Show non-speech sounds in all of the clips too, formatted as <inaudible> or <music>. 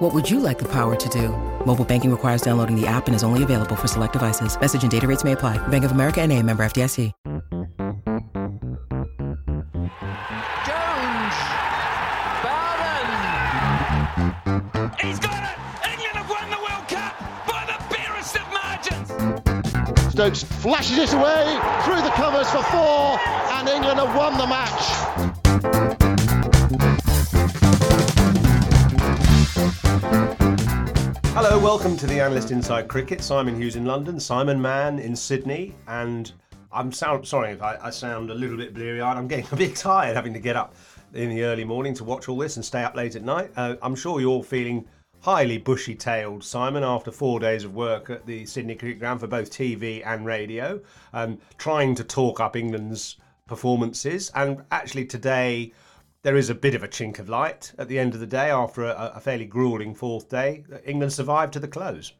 What would you like the power to do? Mobile banking requires downloading the app and is only available for select devices. Message and data rates may apply. Bank of America and a member FDIC. Jones! Bowden! He's got it! England have won the World Cup by the barest of margins! Stokes flashes it away through the covers for four, and England have won the match. Hello, welcome to the Analyst Inside Cricket. Simon Hughes in London, Simon Mann in Sydney, and I'm sorry if I, I sound a little bit bleary-eyed. I'm getting a bit <laughs> tired having to get up in the early morning to watch all this and stay up late at night. Uh, I'm sure you're all feeling highly bushy-tailed, Simon, after four days of work at the Sydney Cricket Ground for both TV and radio, um, trying to talk up England's performances. And actually today there is a bit of a chink of light at the end of the day after a, a fairly grueling fourth day. England survived to the close.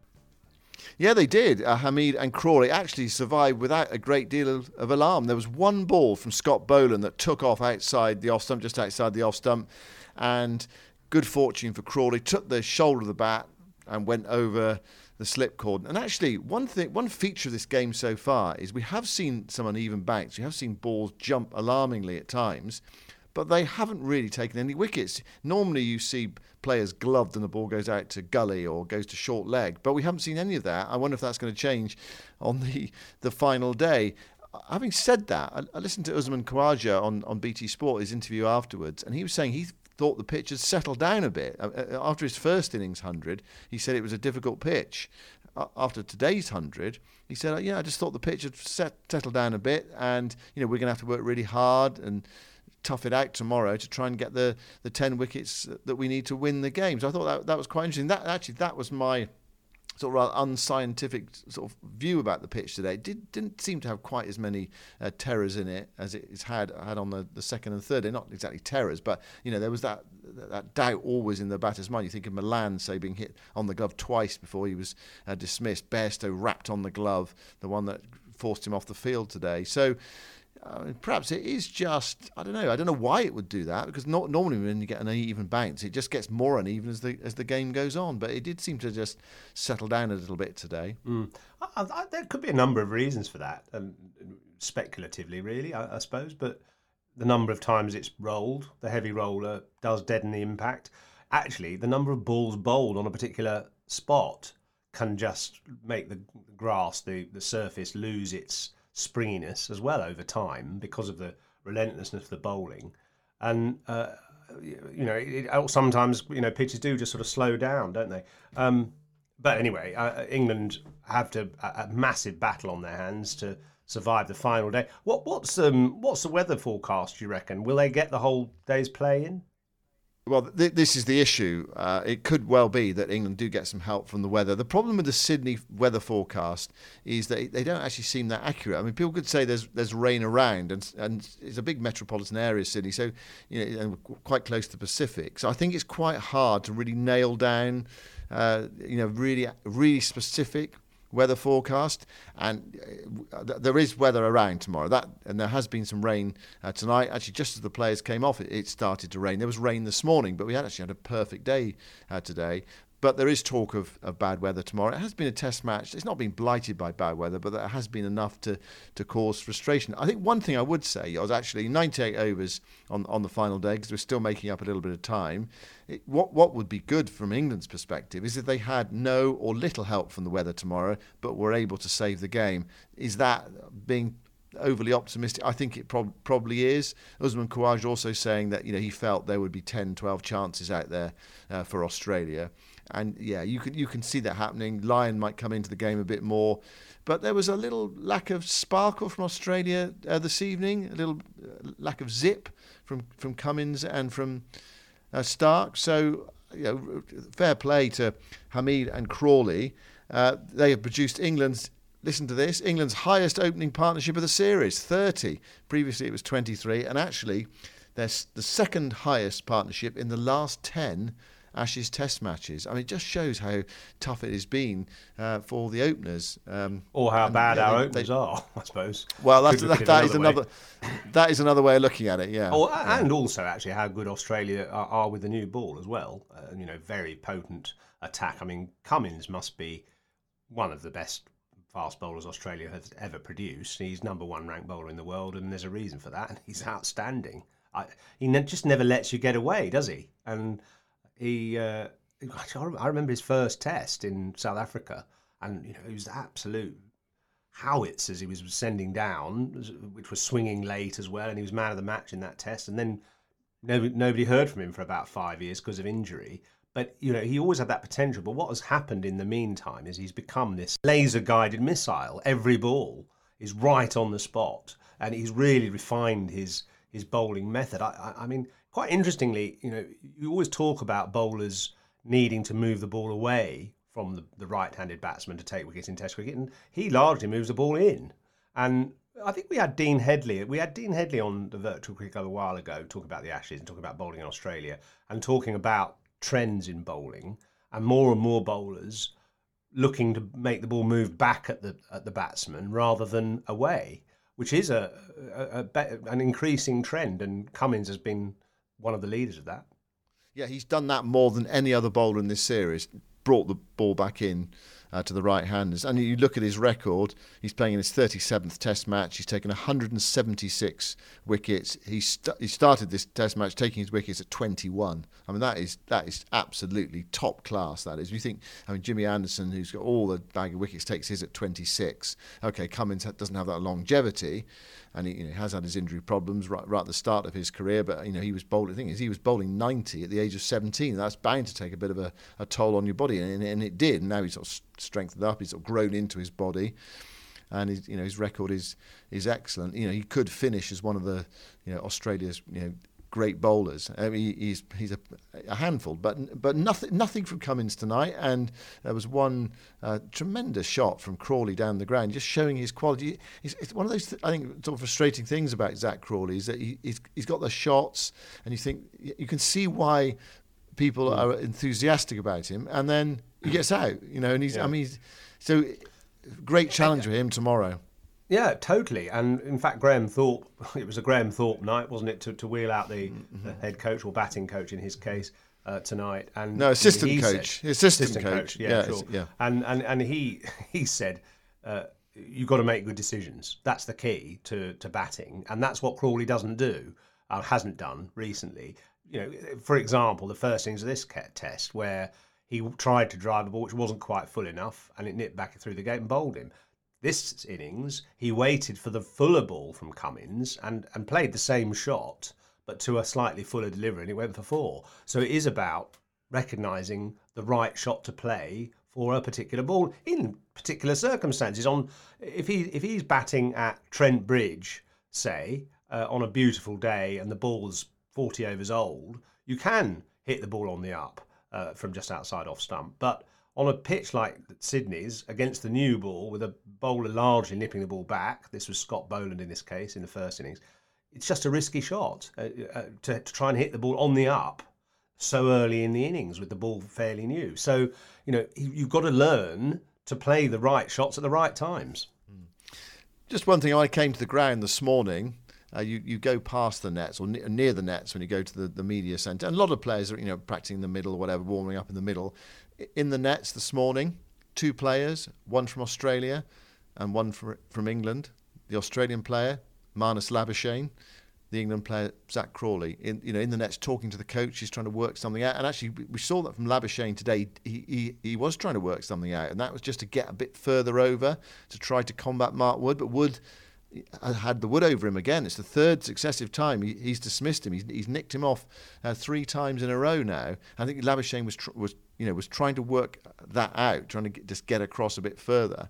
Yeah, they did. Uh, Hamid and Crawley actually survived without a great deal of, of, alarm. There was one ball from Scott Boland that took off outside the off stump, just outside the off stump, and good fortune for Crawley. Took the shoulder of the bat and went over the slip cordon. And actually, one thing, one feature of this game so far is we have seen some uneven banks. We have seen balls jump alarmingly at times but they haven't really taken any wickets. Normally, you see players gloved and the ball goes out to gully or goes to short leg, but we haven't seen any of that. I wonder if that's going to change on the, the final day. Having said that, I, I listened to Usman Khawaja on, on BT Sport, his interview afterwards, and he was saying he thought the pitch had settled down a bit. After his first innings 100, he said it was a difficult pitch. After today's 100, he said, yeah, I just thought the pitch had set, settled down a bit and, you know, we're going to have to work really hard and tough it out tomorrow to try and get the, the 10 wickets that we need to win the game. So I thought that, that was quite interesting. That Actually, that was my sort of rather unscientific sort of view about the pitch today. It did, didn't seem to have quite as many uh, terrors in it as it's had had on the, the second and third. They're not exactly terrors, but you know there was that that doubt always in the batter's mind. You think of Malan, say, being hit on the glove twice before he was uh, dismissed. Bairstow wrapped on the glove, the one that forced him off the field today. So uh, perhaps it is just I don't know. I don't know why it would do that because not, normally when you get an even bounce, it just gets more uneven as the as the game goes on. But it did seem to just settle down a little bit today. Mm. I, I, there could be a number of reasons for that, um, speculatively, really, I, I, suppose. But the number of times it's rolled, the heavy roller does deaden the impact. Actually, the number of balls bowled on a particular spot can just make the grass, the the surface, lose its springiness as well over time because of the relentlessness of the bowling. And uh, you know, it, it, sometimes you know pitches do just sort of slow down, don't they? Um, but anyway, uh, England have to a, a, massive battle on their hands to survive the final day. What what's um what's the weather forecast? Do you reckon? Will they get the whole day's play in? Well, th- this is the issue. Uh, it could well be that England do get some help from the weather. The problem with the Sydney weather forecast is that they don't actually seem that accurate. I mean, people could say there's there's rain around, and and it's a big metropolitan area, Sydney, so you know, quite close to the Pacific. So I think it's quite hard to really nail down, uh, you know, really really specific weather forecast, and uh, there is weather around tomorrow. That and there has been some rain uh, tonight. Actually, just as the players came off, it, it, started to rain. There was rain this morning, but we had actually had a perfect day uh, today. But there is talk of, of bad weather tomorrow. It has been a test match. It's not been blighted by bad weather, but there has been enough to, to cause frustration. I think one thing I would say I was actually 98 overs on, on the final day because we're still making up a little bit of time. It, what, what would be good from England's perspective is if they had no or little help from the weather tomorrow, but were able to save the game. Is that being overly optimistic. I think it prob- probably is. Usman Khawaja also saying that you know he felt there would be 10, 12 chances out there uh, for Australia and yeah, you can you can see that happening. Lyon might come into the game a bit more, but there was a little lack of sparkle from Australia uh, this evening, a little uh, lack of zip from from Cummins and from uh, Starc. So you know, fair play to Hamid and Crawley. Uh, they have produced England's listen to this England's highest opening partnership of the series, 30. Previously it was 23, and actually, they're the second highest partnership in the last 10 Ashes Test matches. I mean, it just shows how tough it has been uh, for the openers. Um, or how bad yeah, our they- openers they- are, <laughs> I suppose. Well, that's, that, that is another that is another way of looking at it. Yeah. Oh, and also actually how good Australia are, are with the new ball as well. Uh, you know, very potent attack. I mean, Cummins must be one of the best fast bowlers Australia has ever produced. He's number one ranked bowler in the world, and there's a reason for that. And he's outstanding. I, he ne- just never lets you get away, does he? And he, uh, I remember his first test in South Africa, and you know, he was absolute howitzers he was sending down, which was swinging late as well, and he was man of the match in that test. And then nobody, nobody heard from him for about five years because of injury. But you know, he always had that potential. But what has happened in the meantime is he's become this laser-guided missile. Every ball is right on the spot, and he's really refined his his bowling method. I, I, I mean, quite interestingly, you know, you always talk about bowlers needing to move the ball away from the, the right-handed batsman to take wickets in Test cricket, and he largely moves the ball in. And I think we had Dean Headley. We had Dean Headley on the virtual cricket Club a while ago, talking about the Ashes and talking about bowling in Australia, and talking about trends in bowling, and more and more bowlers looking to make the ball move back at the at the batsman rather than away, which is a, a, a an increasing trend. And Cummins has been one of the leaders of that. Yeah, he's done that more than any other bowler in this series. Brought the ball back in uh, to the right handers. And you look at his record, he's playing in his 37th Test match. He's taken 176 wickets. He, st- he started this Test match taking his wickets at 21. I mean, that is that is absolutely top class, that is. You think, I mean, Jimmy Anderson, who's got all the bag of wickets, takes his at 26. Okay, Cummins doesn't have that longevity. And he you know, has had his injury problems right, right at the start of his career, but you know he was bowling. Thing is, he was bowling 90 at the age of 17. That's bound to take a bit of a, a toll on your body, and, and it did. Now he's sort of strengthened up. He's sort of grown into his body, and his, you know his record is is excellent. You know he could finish as one of the you know Australia's you know great bowlers. I mean, he's he's a, a handful, but but nothing nothing from Cummins tonight. And there was one uh, tremendous shot from Crawley down the ground, just showing his quality. It's, it's one of those th- I think sort of frustrating things about Zach Crawley is that he, he's he's got the shots, and you think you can see why people are enthusiastic about him, and then he gets out. You know, and he's I mean, he's, so great challenge for him tomorrow. Yeah, totally. And in fact, Graham Thorpe, <laughs> it was a Graham Thorpe night, wasn't it, to, to wheel out the, Mm-hmm. the head coach or batting coach in his case uh, tonight? And No, assistant he coach. said- Assistant coach. yeah, Yeah, sure. yeah. And, and, and he, <laughs> he said, uh, you've got to make good decisions. That's the key to, to batting. And that's what Crawley doesn't do, uh, hasn't done recently. You know, for example, the first innings of this test where he tried to drive the ball, which wasn't quite full enough, and it nipped back through the gate and bowled him. This innings, he waited for the fuller ball from Cummins and, and played the same shot, but to a slightly fuller delivery, and it went for four. So it is about recognising the right shot to play for a particular ball in particular circumstances. On if he if he's batting at Trent Bridge, say, uh, on a beautiful day, and the ball's forty overs old, you can hit the ball on the up uh, from just outside off stump, but on a pitch like Sydney's against the new ball with a bowler largely nipping the ball back, this was Scott Boland in this case in the first innings, it's just a risky shot uh, uh, to, to try and hit the ball on the up so early in the innings with the ball fairly new. So, you know, you- you've got to learn to play the right shots at the right times. Just one thing, I came to the ground this morning. Uh, you, you go past the nets or ne- near the nets when you go to the, the media centre. And a lot of players are, you know, practicing in the middle or whatever, warming up in the middle. In the nets this morning, two players, one from Australia and one from, from England. The Australian player, Marnus Labuschagne, the England player, Zach Crawley, in, you know, in the nets talking to the coach. He's trying to work something out. And actually, we- we saw that from Labuschagne today. He, he, he was trying to work something out. And that was just to get a bit further over to try to combat Mark Wood. But Wood uh, had the wood over him again. It's the third successive time he, he's dismissed him. He's, he's nicked him off uh, three times in a row now. I think Labuschagne was tr- was you know was trying to work that out, trying to get, just get across a bit further.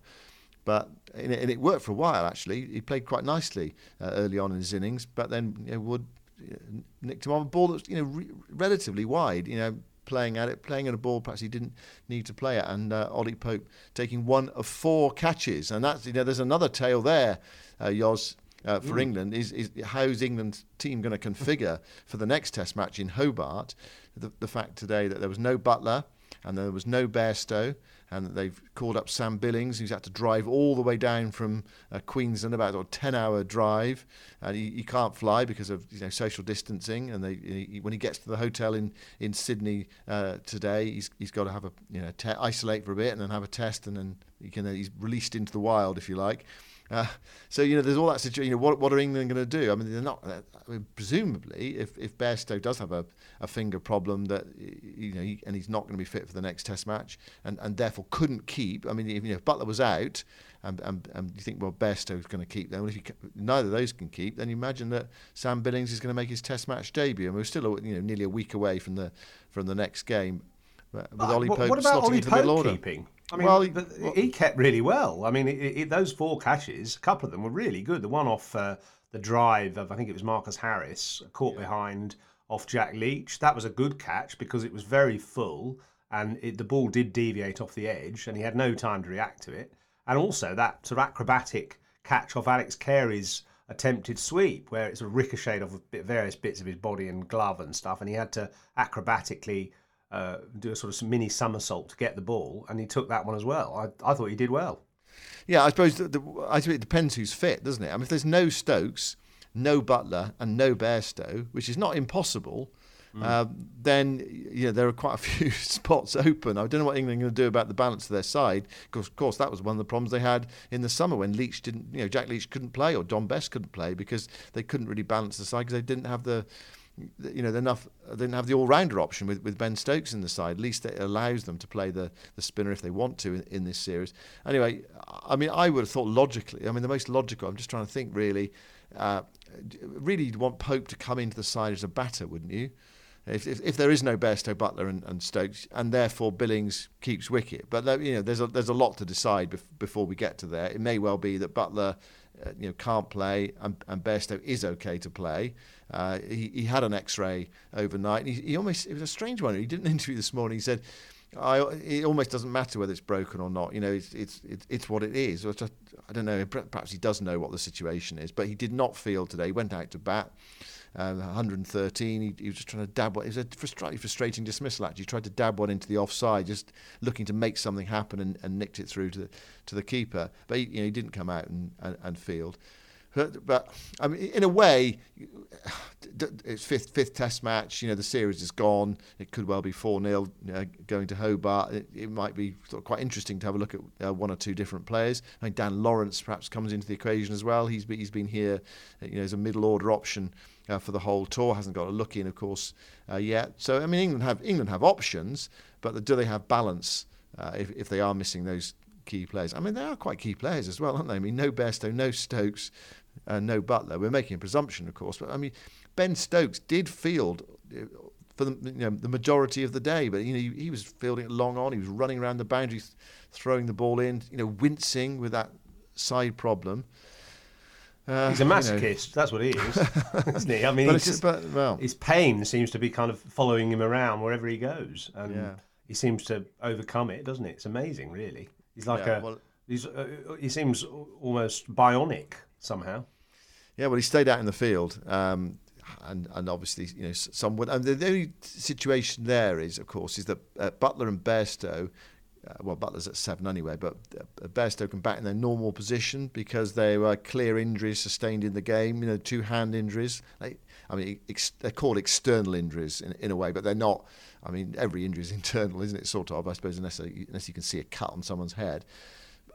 But and it, and it worked for a while actually. He played quite nicely uh, early on in his innings, but then you know, Wood uh, nicked him on a ball that was you know re- relatively wide. You know playing at it, playing at a ball perhaps he didn't need to play it, and uh, Ollie Pope taking one of four catches, and that's you know there's another tale there, uh, Yoz. Uh, for mm. England is, is how's England's team going to configure <laughs> for the next Test match in Hobart? The, the fact today that there was no Buttler and there was no Bairstow, and they've called up Sam Billings, who's had to drive all the way down from uh, Queensland, about a 10-hour drive, and he, he, can't fly because of you know social distancing. And they, he, when he gets to the hotel in in Sydney uh, today, he's he's got to have a you know te- isolate for a bit and then have a test, and then he can uh, he's released into the wild if you like. Uh, so you know, there's all that situation. You know, what what are England going to do? I mean, they're not. I mean, presumably, if if Bairstow does have a, a finger problem that you know, he, and he's not going to be fit for the next Test match, and, and therefore couldn't keep. I mean, if, you know, if Buttler was out, and, and, and you think, well, Bairstow's going to keep them. Well, if he, neither of those can keep, then you imagine that Sam Billings is going to make his Test match debut, and we're still you know nearly a week away from the from the next game. With uh, Ollie Pope what about Ollie Pope keeping? I mean, well, he, he, kept really well. I mean, it, it, those four catches, a couple of them were really good. The one off uh, the drive of, I think it was Marcus Harris, caught yeah. behind off Jack Leach. That was a good catch because it was very full and it, the ball did deviate off the edge and he had no time to react to it. And also that sort of acrobatic catch off Alex Carey's attempted sweep where it sort of ricocheted off various bits of his body and glove and stuff and he had to acrobatically uh, do a sort of mini somersault to get the ball, and he took that one as well. I, I thought he did well. Yeah, I suppose the, the, I suppose it depends who's fit, doesn't it? I mean, if there's no Stokes, no Buttler, and no Bairstow, which is not impossible, mm. uh, then you know, there are quite a <laughs> few spots open. I don't know what England are going to do about the balance of their side. Because, of course, that was one of the problems they had in the summer when Leach didn't, you know, Jack Leach couldn't play or Dom Bess couldn't play because they couldn't really balance the side because they didn't have the you know, enough. They didn't have the all-rounder option with, with Ben Stokes in the side. At least it allows them to play the, the spinner if they want to in, in this series. Anyway, I mean, I would have thought logically. I mean, the most logical. I'm just trying to think really. Uh, really, you'd want Pope to come into the side as a batter, wouldn't you? If, if, if there is no Bairstow, Buttler, and, and, Stokes, and therefore Billings keeps wicket, but you know, there's a there's a lot to decide bef- before we get to there. It may well be that Buttler, uh, you know, can't play, and, and Bairstow is okay to play. Uh, he, he had an X-ray overnight. He, he almost it was a strange one. He did an <laughs> interview this morning. He said. I, it almost doesn't matter whether it's broken or not. You know, it's it's it's, it's what it is. I, I don't know. Perhaps he does know what the situation is, but he did not feel today. He went out to bat. Um, 113. He, he, was just trying to dab one. It was a frustrating, frustrating dismissal. Actually, he tried to dab one into the offside, just looking to make something happen, and, and nicked it through to the to the keeper. But he, you know, he didn't come out and, and, and field. But, but I mean, in a way, it's fifth fifth Test match. You know, the series is gone. It could well be four 0 uh, going to Hobart. It, it might be sort of quite interesting to have a look at uh, one or two different players. I think Dan Lawrence perhaps comes into the equation as well. He's he's been here, you know, as a middle order option. Uh, for the whole tour, hasn't got a look in, of course, uh, yet. So I mean, England have England have options, but do they have balance uh, if, if they are missing those key players. I mean, they are quite key players as well, aren't they? I mean, no Bairstow, no Stokes, uh, no Buttler. We're making a presumption, of course, but I mean, Ben Stokes did field uh, for the, you know, the majority of the day, but you know he, he was fielding it long on. He was running around the boundaries, throwing the ball in, you know, wincing with that side problem. Uh, he's a masochist. You know. That's what he is, <laughs> isn't he? I mean, just, but, well, his pain seems to be kind of following him around wherever he goes, and yeah. he seems to overcome it, doesn't it? It's amazing, really. He's like yeah, a. Well, he's, uh, he seems almost bionic somehow. Yeah, well, he stayed out in the field, um, and and obviously, you know, someone. And the, only situation there is, of course, is that uh, Buttler and Bairstow. Uh, well, Buttler's at seven anyway, but uh, can back in their normal position because they were clear injuries sustained in the game. You know, two hand injuries. They, I mean, ex- they're called external injuries in, in a way, but they're not. I mean, every injury is <laughs> internal, isn't it? Sort of, I suppose, unless, unless you can see a cut on someone's head.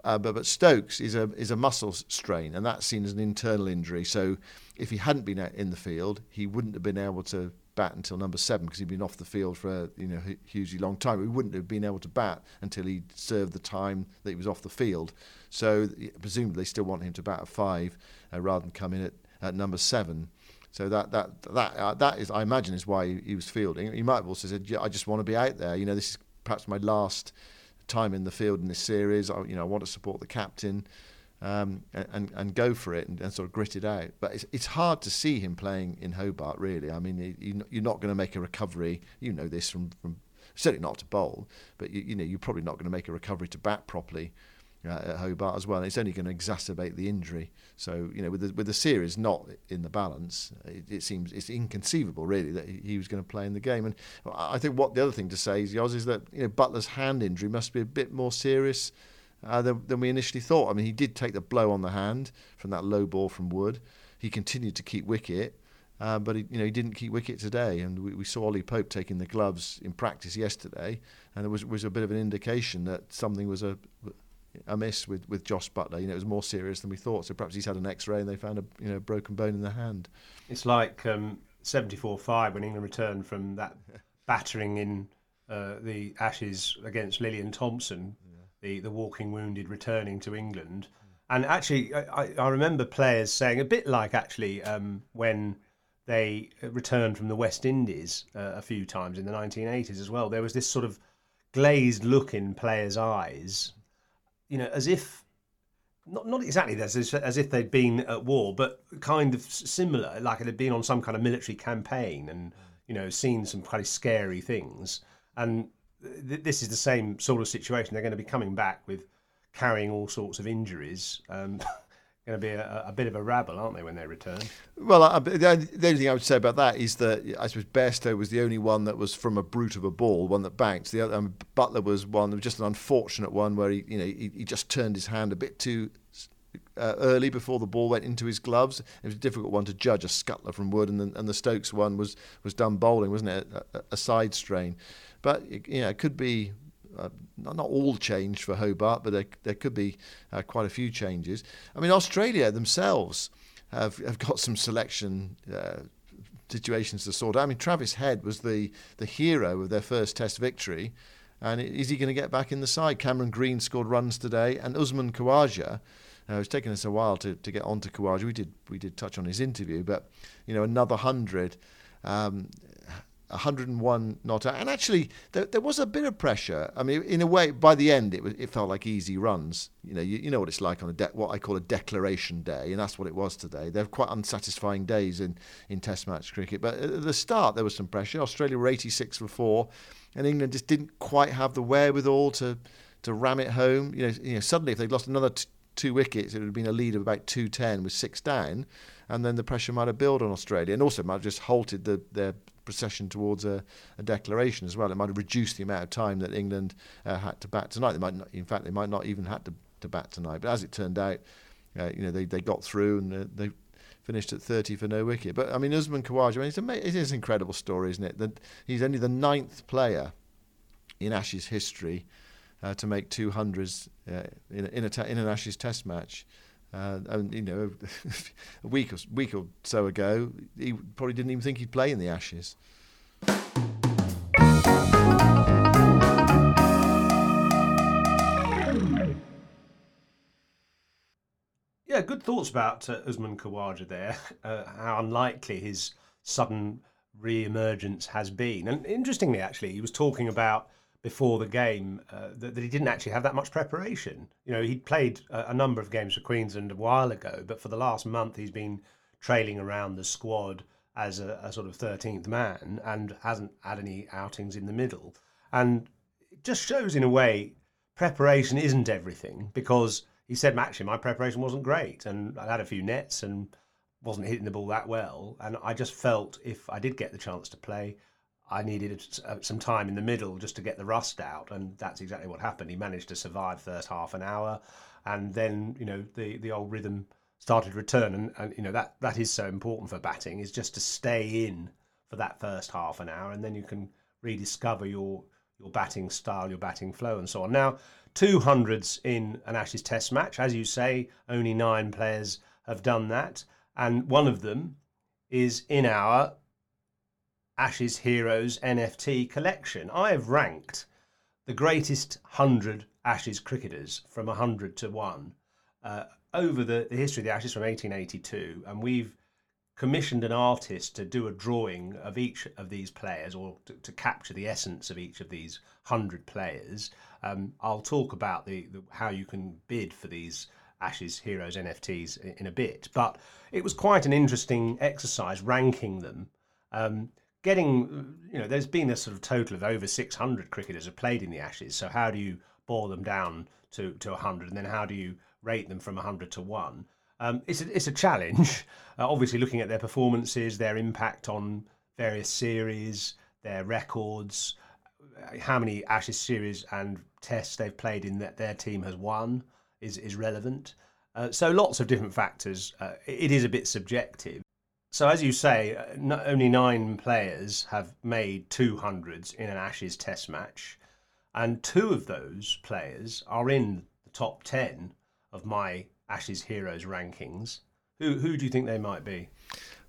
Uh, but, but Stokes is a is a muscle strain, and that's seen as an internal injury. So if he hadn't been in the field, he wouldn't have been able to bat until number seven because he'd been off the field for a you know hugely long time. He wouldn't have been able to bat until he served the time that he was off the field. So presumably they still want him to bat at five uh, rather than come in at, at number seven. So that that that uh, that is, I imagine, is why he, he was fielding. He might have also said, yeah, "I just want to be out there. You know, this is perhaps my last time in the field in this series. I, you know, I want to support the captain um, and and go for it and, and, sort of grit it out. But it's it's hard to see him playing in Hobart. Really, I mean, he, you're not going to make a recovery. You know this from from Certainly not to bowl, but you, you know you're probably not going to make a recovery to bat properly uh, at Hobart as well. And it's only going to exacerbate the injury. So you know, with the, with the series not in the balance, it, it seems it's inconceivable really that he was going to play in the game. And I think what the other thing to say is, Yoz, is that you know Buttler's hand injury must be a bit more serious. Uh, than, than we initially thought. I mean, he did take the blow on the hand from that low ball from Wood. He continued to keep wicket, uh, but he, you know he didn't keep wicket today, and we, we, saw Ollie Pope taking the gloves in practice yesterday, and there was was a bit of an indication that something was a amiss with, with Jos Buttler. You know, it was more serious than we thought. So perhaps he's had an X-ray and they found a you know broken bone in the hand. It's like um, 74-5 when England returned from that <laughs> battering in uh, the Ashes against Lillee and Thomson. The the walking wounded returning to England. And actually, I, I remember players saying a bit like actually um, when they returned from the West Indies uh, a few times in the 1980s as well. There was this sort of glazed look in players' eyes you know, as if not not exactly as, as if they'd been at war, but kind of similar, like it had been on some kind of military campaign and you know seen some kind of scary things. And th- this is the same sort of situation. They're going to be coming back with carrying all sorts of injuries. Um, <laughs> going to be a, a, bit of a rabble, aren't they, when they return? Well, I, the, only, thing I would say about that is that I suppose Bairstow was the only one that was from a brute of a ball, one that banked. The other, um, Buttler was one, just an unfortunate one where he, you know, he, he just turned his hand a bit too uh, early before the ball went into his gloves. It was a difficult one to judge, a scuttler from Wood, and the, and the Stokes one was was done bowling, wasn't it? A, a side strain, but you know, it could be uh, not, not all changed for Hobart, but there, there could be uh, quite a few changes. I mean, Australia themselves have, have got some selection uh, situations to sort out. I mean, Travis Head was the, the hero of their first Test victory. And is he going to get back in the side? Cameron Green scored runs today, and Usman Khawaja. Uh, it's taken us a while to, to get onto Khawaja. We did we did touch on his interview, but you know another hundred. Um, 101 not out. And actually, there, there, was a bit of pressure. I mean, in a way, by the end, it, was, it felt like easy runs. You know, you, you know what it's like on a de- what I call a declaration day, and that's what it was today. They're quite unsatisfying days in, in Test match cricket. But at the start, there was some pressure. Australia were 86 for four, and England just didn't quite have the wherewithal to to ram it home. You know, you know suddenly if they'd lost another t- two wickets, it would have been a lead of about 210 with six down, and then the pressure might have built on Australia, and also might have just halted the, their procession towards a, a, declaration as well. It might have reduced the amount of time that England uh, had to bat tonight. They might not, in fact, they might not even had to, to bat tonight. But as it turned out, uh, you know, they, they got through and uh, they finished at 30 for no wicket. But I mean, Usman Khawaja, I mean, it's a, it is an incredible story, isn't it? That he's only the ninth player in Ashes history uh, to make 200s uh, in, in, a te- in an Ashes Test match. Uh, and you know, <laughs> a week or week or so ago, he probably didn't even think he'd play in the Ashes. Yeah, good thoughts about uh, Usman Khawaja there. <laughs> Uh, how unlikely his sudden re-emergence has been, and interestingly, actually, he was talking about before the game uh, that, that, he didn't actually have that much preparation. You know, he'd played a, a, number of games for Queensland a while ago, but for the last month he's been trailing around the squad as a, a sort of 13th man and hasn't had any outings in the middle. And it just shows, in a way, preparation isn't everything because he said, actually, my preparation wasn't great and I had a few nets and wasn't hitting the ball that well. And I just felt if I did get the chance to play, I needed uh, some time in the middle just to get the rust out, and that's exactly what happened. He managed to survive first half an hour, and then you know the the old rhythm started to return, and, and you know that that is so important for batting is just to stay in for that first half an hour, and then you can rediscover your your batting style, your batting flow, and so on. Now, two hundreds in an Ashes Test match, as you say, only nine players have done that, and one of them is in our Ashes Heroes NFT collection. I have ranked the greatest 100 Ashes cricketers from 100 to 1 uh, over the, the history of the Ashes from 1882, and we've commissioned an artist to do a drawing of each of these players or to, to capture the essence of each of these 100 players. Um, I'll talk about the, the, how you can bid for these Ashes Heroes NFTs in, a bit, but it was quite an interesting exercise ranking them. Um, getting, you know, there's been a sort of total of over 600 cricketers have played in the Ashes. So how do you boil them down to, to 100? And then how do you rate them from 100 to 1? Um, it's, a, it's a challenge. <laughs> Uh, obviously, looking at their performances, their impact on various series, their records, uh, how many Ashes series and tests they've played in that their team has won is, is relevant. Uh, so lots of different factors. Uh, it is a bit subjective. So as you say, uh, only nine players have made 200s in an Ashes test match, and two of those players are in the top 10 of my Ashes Heroes rankings. Who, who do you think they might be?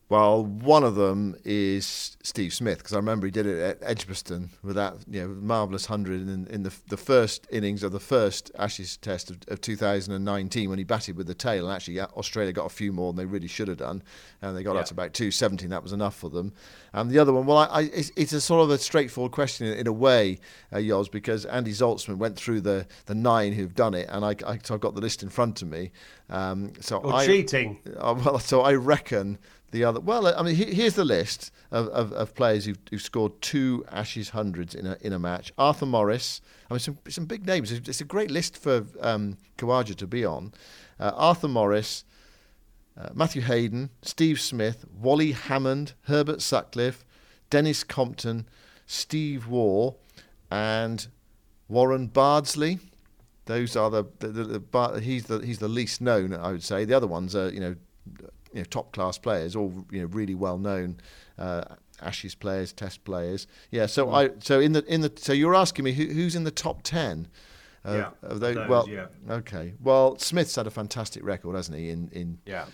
Well, one of them is Steve Smith because I remember he did it at Edgbaston with that you know marvelous hundred in, in the the first innings of the first Ashes Test of, of 2019 when he batted with the tail and actually Australia got a few more than they really should have done and they got yeah. up to about 270 that was enough for them. And the other one, well, I, I, it's, it's, a sort of a straightforward question in, in a way, uh, Yoz, because Andy Zaltzman went through the the nine who've done it, and I, I have got the list in front of me. Um, so You're I, cheating. Uh, well, so I reckon the other. Well, I mean, here's the list of, of, of players who've, who've, scored two Ashes hundreds in a in a match. Arthur Morris. I mean, some some big names. It's a great list for um, Khawaja to be on. Uh, Arthur Morris, uh, Matthew Hayden, Steve Smith, Wally Hammond, Herbert Sutcliffe, Denis Compton, Steve Waugh, and Warren Bardsley. Those are the, the, the, the, he's the he's the least known, I would say. The other ones are you know you know, top class players, all you know, really well known uh, Ashes players, Test players. Yeah. So mm. I so in the in the so you're asking me who, who's in the top ten? Uh, yeah. Of those, well, yeah. okay. Well, Smith's had a fantastic record, hasn't he? In in yeah.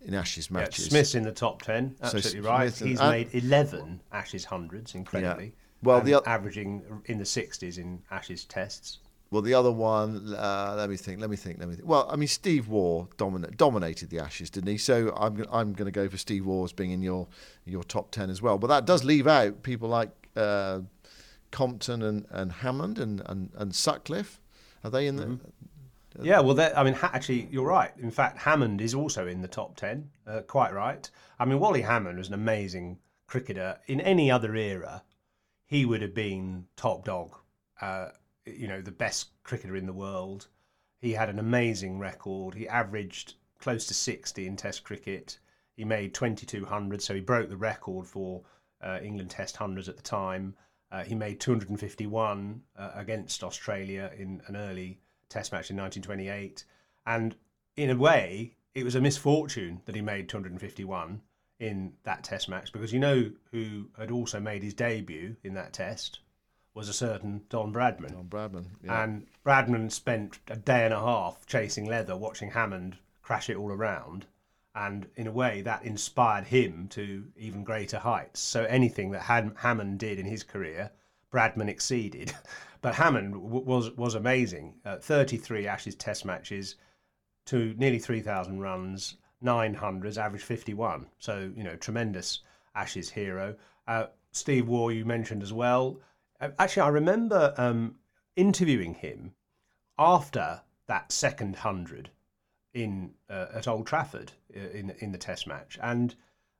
In Ashes matches, yeah, Smith's in the top ten. Absolutely so right. He's and, made eleven Ashes hundreds, incredibly. Yeah. Well, the averaging in the sixties in Ashes tests. Well, the other one, uh, let me think, let me think, let me think. Well, I mean, Steve Waugh domin- dominated the Ashes, didn't he? So I'm I'm going to go for Steve Waugh as being in your your top ten as well. But that does leave out people like uh, Compton and, and Hammond and, and, and Sutcliffe. Are they in the? Mm-hmm. Yeah, well, I mean, actually, you're right. In fact, Hammond is also in the top ten. Uh, quite right. I mean, Wally Hammond was an amazing cricketer. In any other era, he would have been top dog. Uh, you know, the best cricketer in the world. He had an amazing record. He averaged close to 60 in Test cricket. He made 2200, so he broke the record for uh, England Test hundreds at the time. Uh, he made 251 uh, against Australia in an early Test match in 1928. And in a way, it was a misfortune that he made 251 in that Test match because you know who had also made his debut in that Test was a certain Don Bradman. Don Bradman, yeah. And Bradman spent a day and a half chasing leather, watching Hammond crash it all around. And in a way, that inspired him to even greater heights. So anything that Ham- Hammond did in his career, Bradman exceeded. <laughs> But Hammond w- was was amazing. Uh, 33 Ashes Test matches, to nearly 3,000 runs, 900s, average 51. So you know, tremendous Ashes hero. Uh, Steve Waugh, you mentioned as well. Uh, actually, I remember um, interviewing him after that second hundred in uh, at Old Trafford uh, in in the Test match, and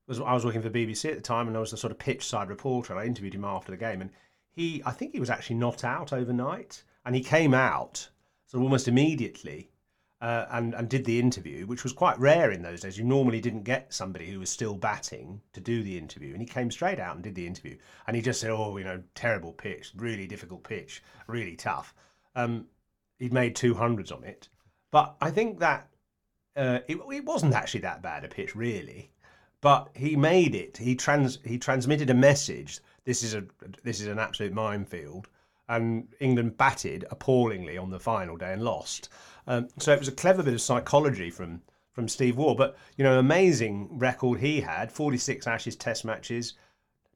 was I was working for BBC at the time, and I was the sort of pitch side reporter. And I interviewed him after the game, and he I think he was actually not out overnight, and he came out sort of almost immediately uh, and and did the interview, which was quite rare in those days. You normally didn't get somebody who was still batting to do the interview, and he came straight out and did the interview. And he just said, "Oh, you know, terrible pitch, really difficult pitch, really tough." Um, he'd made two hundreds on it, but I think that uh, it, it wasn't actually that bad a pitch, really. But he made it. He trans he transmitted a message. This is a this is an absolute minefield and England batted appallingly on the final day and lost. Um, so it was a clever bit of psychology from from Steve Waugh. But you know, amazing record he had: 46 Ashes Test matches,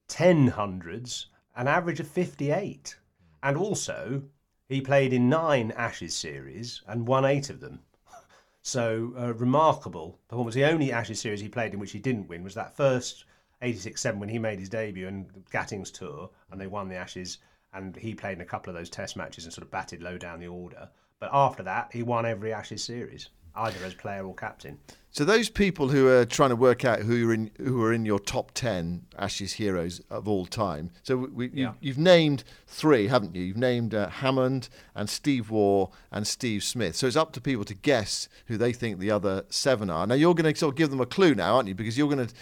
10 hundreds, an average of 58, and also he played in nine Ashes series and won eight of them. <laughs> So uh, remarkable performance. The only Ashes series he played in which he didn't win was that first 86-7 when he made his debut in Gatting's tour and they won the Ashes and he played in a couple of those test matches and sort of batted low down the order. But after that, he won every Ashes series, either as player or captain. So those people who are trying to work out who are in who are in your top ten Ashes heroes of all time. So we, you, have named three, haven't you? You've named uh, Hammond and Steve Waugh and Steve Smith. So it's up to people to guess who they think the other seven are. Now you're going to sort of give them a clue now, aren't you? Because you're going to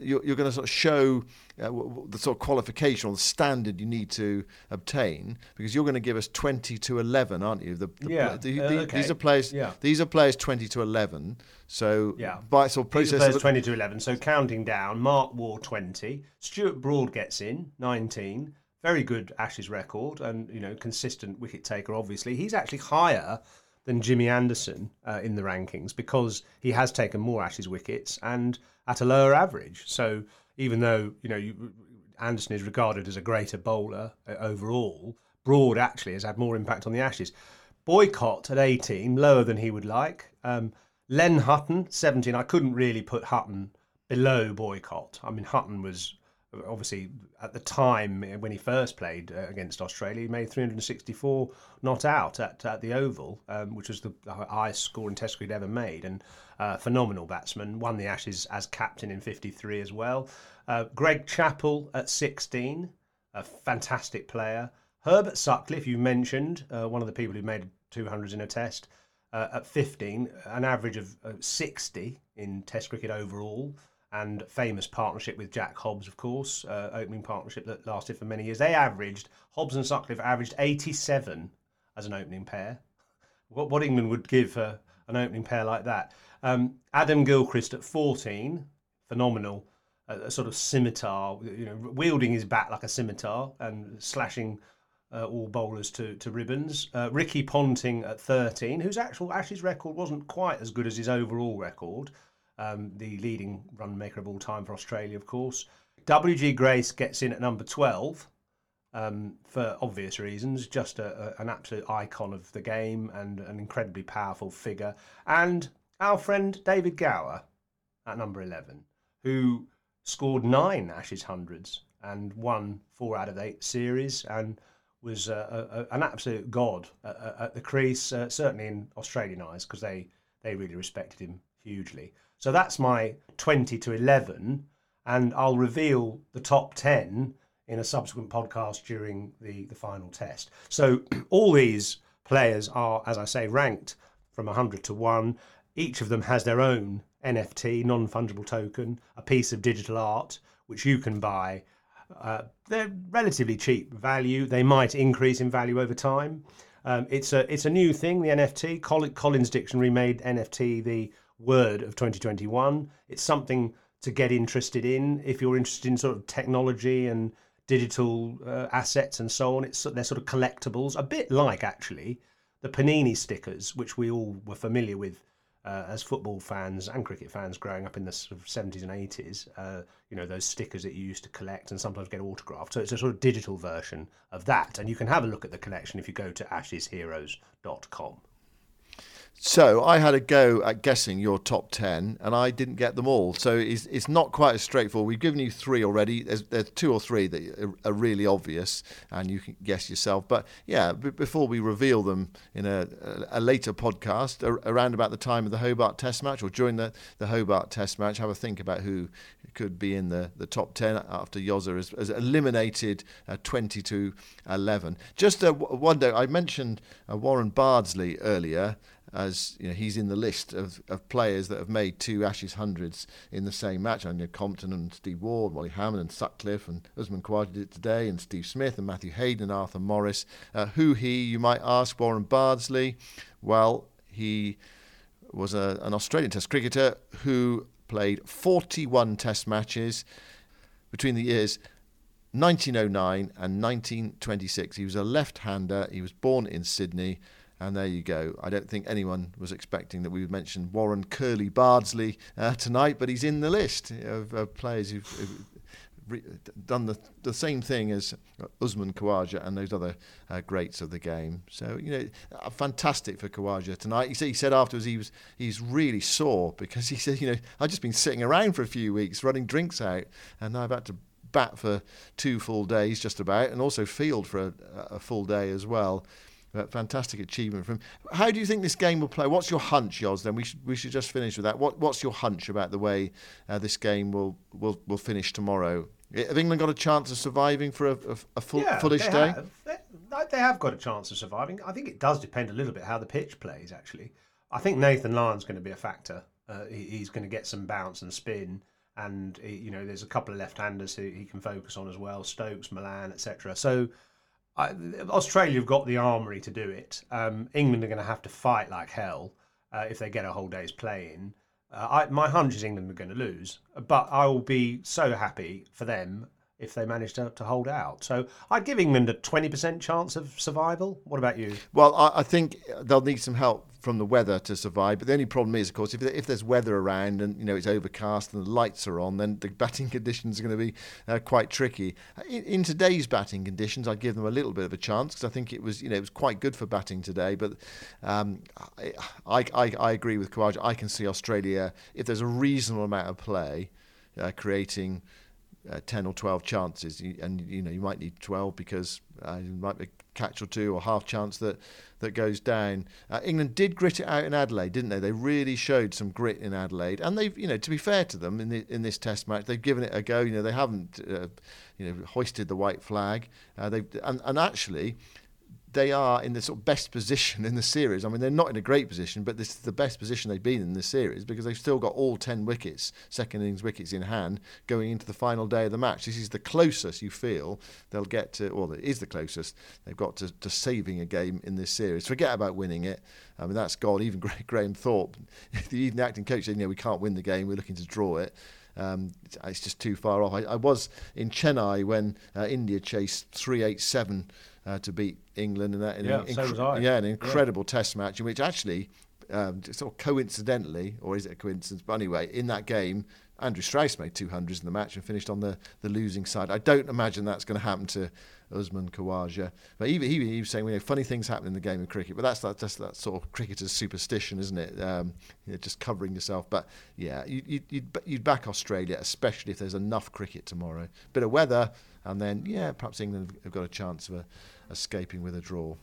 you're, you're going to sort of show uh, the sort of qualification or the standard you need to obtain because you're going to give us 20 to 11 aren't you the, the yeah the, uh, okay. these are players yeah. these are players 20 to 11 so yeah by sort of process players 20 to 11 so counting down Mark Waugh 20 stuart broad gets in 19 very good ashes record and you know consistent wicket taker obviously he's actually higher than Jimmy Anderson uh, in the rankings because he has taken more Ashes wickets and at a lower average. So even though you know you, Anderson is regarded as a greater bowler uh, overall, Broad actually has had more impact on the Ashes. Boycott at 18, lower than he would like. Um, Len Hutton, 17. I couldn't really put Hutton below Boycott. I mean, Hutton was obviously at the time when he first played uh, against Australia, he made 364 not out at, at the Oval, um, which was the highest score in Test cricket ever made, and uh, phenomenal batsman. Won the Ashes as captain in 53 as well. Uh, Greg Chappell at 16, a fantastic player. Herbert Sutcliffe, you mentioned, uh, one of the people who made 200s in a Test. Uh, at 15, an average of 60 in Test cricket overall and famous partnership with Jack Hobbs, of course, uh, opening partnership that lasted for many years. They averaged, Hobbs and Sutcliffe averaged 87 as an opening pair. What, what England would give for an opening pair like that. Um, Adam Gilchrist at 14, phenomenal. a sort of scimitar, you know, wielding his bat like a scimitar and slashing uh, all bowlers to, to ribbons. Uh, Ricky Ponting at 13, whose actual Ashes record wasn't quite as good as his overall record um, the leading run maker of all time for Australia, of course. W.G. Grace gets in at number 12 um, for obvious reasons, just a, a, an absolute icon of the game and an incredibly powerful figure. And our friend David Gower at number 11, who scored nine Ashes hundreds and won four out of eight series and was uh, a, an absolute god at, at the crease, uh, certainly in Australian eyes, because they, they really respected him hugely. So that's my 20 to 11, and I'll reveal the top 10 in a subsequent podcast during the, the final test. So <clears throat> all these players are, as I say, ranked from 100 to 1. Each of them has their own NFT, non fungible token, a piece of digital art, which you can buy. Uh, they're relatively cheap value. They might increase in value over time. Um, it's a it's a new thing, the NFT. Collins Dictionary made NFT the word of 2021. It's something to get interested in if you're interested in sort of technology and digital uh, assets and so on. It's they're sort of collectibles, a bit like actually the Panini stickers, which we all were familiar with uh, as football fans and cricket fans growing up in the sort of 70s and 80s. Uh, you know those stickers that you used to collect and sometimes get autographed. So it's a sort of digital version of that, and you can have a look at the collection if you go to ashesheroes.com. So I had a go at guessing your top 10 and I didn't get them all. So it's, it's not quite as straightforward. We've given you three already. There's, there's two or three that are, really obvious and you can guess yourself. But yeah, b- before we reveal them in a, a, a later podcast, around about the time of the Hobart Test match or during the, the Hobart Test match, have a think about who could be in the, the top 10 after Yoza has, has eliminated uh, 20 to 11. Just uh, one day, I mentioned uh, Warren Bardsley earlier as you know, he's in the list of, of players that have made two Ashes hundreds in the same match. I know Compton and Steve Waugh, Wally Hammond and Sutcliffe and Usman Khawaja did it today, and Steve Smith and Matthew Hayden and Arthur Morris. Uh, who he, you might ask, Warren Bardsley? Well, he was a, an Australian Test cricketer who played 41 Test matches between the years 1909 and 1926. He was a left hander. He was born in Sydney. And there you go. I don't think anyone was expecting that we would mention Warren Curly Bardsley uh, tonight, but he's in the list of, of players who've, who've re- done the, the same thing as Usman Khawaja and those other uh, greats of the game. So, you know, uh, fantastic for Khawaja tonight. He said, he said afterwards he was he's really sore because he said, you know, I've just been sitting around for a few weeks running drinks out, and now I've had to bat for two full days just about, and also field for a, a full day as well. But fantastic achievement from. How do you think this game will play? What's your hunch, Yoz? Then we should we should just finish with that. What what's your hunch about the way uh, this game will will will finish tomorrow? Have England got a chance of surviving for a, a, a full Yeah, fullish they day? Have. They, they have got a chance of surviving. I think it does depend a little bit how the pitch plays. Actually, I think Nathan Lyon's going to be a factor. Uh, he, he's going to get some bounce and spin, and he, you know, there's a couple of left-handers who he can focus on as well. Stokes, Malan, etc. So. I, Australia have got the armory to do it. Um, England are going to have to fight like hell uh, if they get a whole day's play in. Uh, I, my hunch is England are going to lose, but I will be so happy for them if they manage to, to hold out. So I'd give England a 20% chance of survival. What about you? Well, I, I think they'll need some help from the weather to survive. But the only problem is, of course, if, if there's weather around and you know it's overcast and the lights are on, then the batting <laughs> conditions are going to be uh, quite tricky. In, in today's batting conditions, I'd give them a little bit of a chance because I think it was you know it was quite good for batting today. But um, I, I, I agree with Khawaja. I can see Australia if there's a reasonable amount of play, uh, creating uh, 10 or 12 chances. And you know you might need 12 because uh, you might be a catch or two or half chance that that goes down. Uh, England did grit it out in Adelaide didn't they? They really showed some grit in Adelaide. And they've you know to be fair to them in the, in this test match they've given it a go. You know they haven't uh, you know hoisted the white flag. Uh, they and, and actually they are in the sort of best position in the series. I mean, they're not in a great position, but this is the best position they've been in the series because they've still got all 10 wickets, second innings wickets in hand, going into the final day of the match. This is the closest you feel they'll get to, well, it is the closest they've got to, to saving a game in this series. Forget about winning it. I mean, that's gone. Even <laughs> Graham Thorpe, even <laughs> the acting coach said, you know, we can't win the game, we're looking to draw it. Um, it's- it's just too far off. I, I was in Chennai when uh, India chased 387 uh, to beat England, and that in Yeah, an so was I. yeah, an incredible Test match in which actually, um, sort of coincidentally, or is it a coincidence? But anyway, in that game, Andrew Strauss made 200s in the match and finished on the, the losing side. I don't imagine that's going to happen to Usman Khawaja. But he, he, he was saying, you know, funny things happen in the game of cricket, but that's that, just that sort of cricketer's superstition, isn't it? Um, you know, just covering yourself. But yeah, you, you, you'd, you'd back Australia, especially if there's enough cricket tomorrow. Bit of weather, and then, yeah, perhaps England have got a chance of a, escaping with a draw.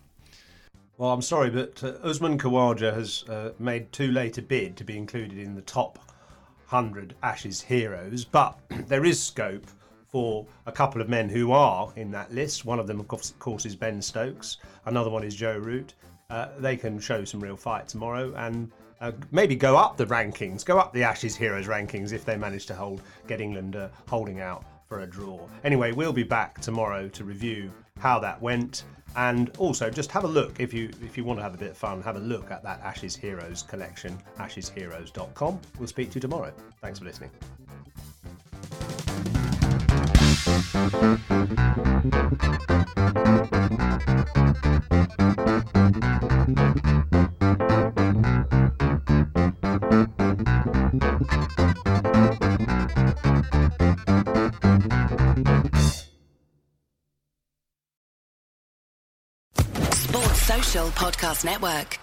Well, I'm sorry, but uh, Usman Khawaja has uh, made too late a bid to be included in the top 100 Ashes heroes, but <clears throat> there is scope for a couple of men who are in that list. One of them, of course, is Ben Stokes. Another one is Joe Root. Uh, they can show some real fight tomorrow and uh, maybe go up the rankings, go up the Ashes heroes rankings if they manage to hold get England uh, holding out for a draw. Anyway, we'll be back tomorrow to review how that went. And also just have a look if you if you want to have a bit of fun have a look at that ashes heroes collection ashesheroes.com we'll speak to you tomorrow. Thanks for listening Podcast Network.